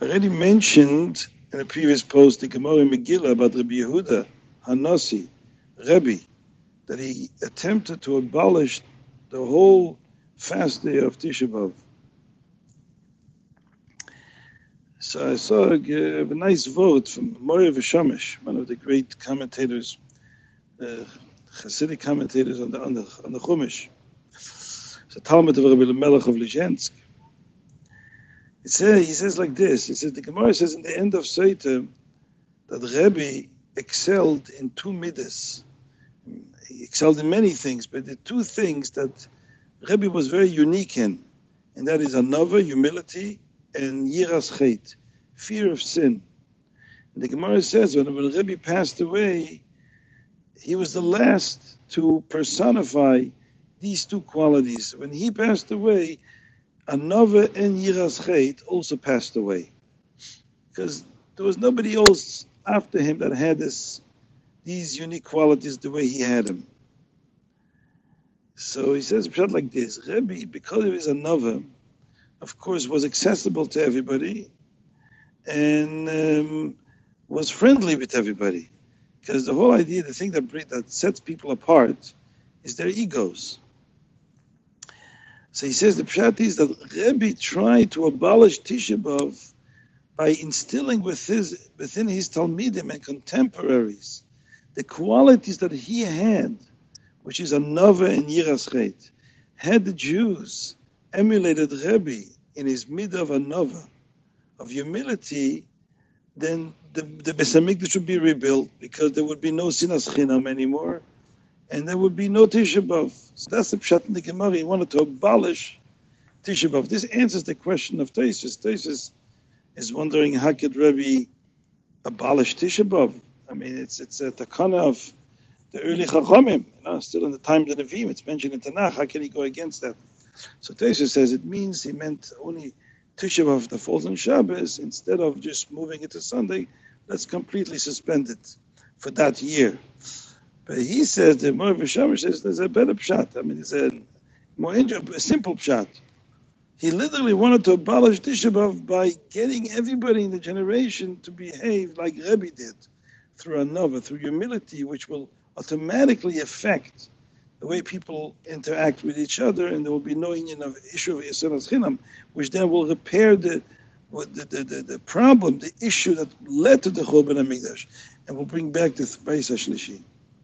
already mentioned in a previous post the Gemara Megillah about Rabbi Yehuda Hanasi, Rebbe, that he attempted to abolish the whole fast day of Tisha B'Av. So I saw a, a nice vort from Meor VaShemesh, one of the great commentators, uh, Hasidic commentators on the, on the, on the Chumash. It's a Talmid of Rabbi Melech of Lizhensk. It says, he says like this, he says, the Gemara says in the end of Sotah that Rebbe excelled in two midas. He excelled in many things, but the two things that Rebbe was very unique in, and that is anavah humility and yiras chet, fear of sin. And the Gemara says when, when Rebbe passed away, he was the last to personify these two qualities. When he passed away, Anavah and Yiras Chet also passed away. Because there was nobody else after him that had this these unique qualities the way he had them. So he says like this, Rebbe, because he was another, of course, was accessible to everybody and um, was friendly with everybody. Because the whole idea, the thing that, that sets people apart is their egos. So he says the pshat is that Rebbe tried to abolish Tisha B'Av by instilling with his, within his Talmidim and contemporaries the qualities that he had, which is anavah in Yiras Chet. Had the Jews emulated Rebbe in his mid of anavah, of humility, then the, the Beis should be rebuilt because there would be no sinas chinam anymore, and there would be no Tisha B'Av. So that's the Pshat in the Gemara. He wanted to abolish Tisha B'Av. This answers the question of Tosfos. Tosfos is wondering how could Rebbe abolish Tisha B'Av? I mean, it's it's a takana of the early Chachamim, you know, still in the time of the Nevi'im. It's mentioned in Tanakh. How can he go against that? So Tosfos says it means he meant only Tisha B'Av that falls on Shabbos instead of just moving it to Sunday. Let's completely suspend it for that year. But he says, the Meor VaShemesh says, there's a better pshat. I mean, it's a more a simple pshat. He literally wanted to abolish Tisha B'Av by getting everybody in the generation to behave like Rebbe did, through anavah, through humility, which will automatically affect the way people interact with each other, and there will be no union of issue of Yisrael's Chinam, which then will repair the, the, the, the, the problem, the issue that led to the Churban HaMikdash, and will bring back the Beis HaShlishi.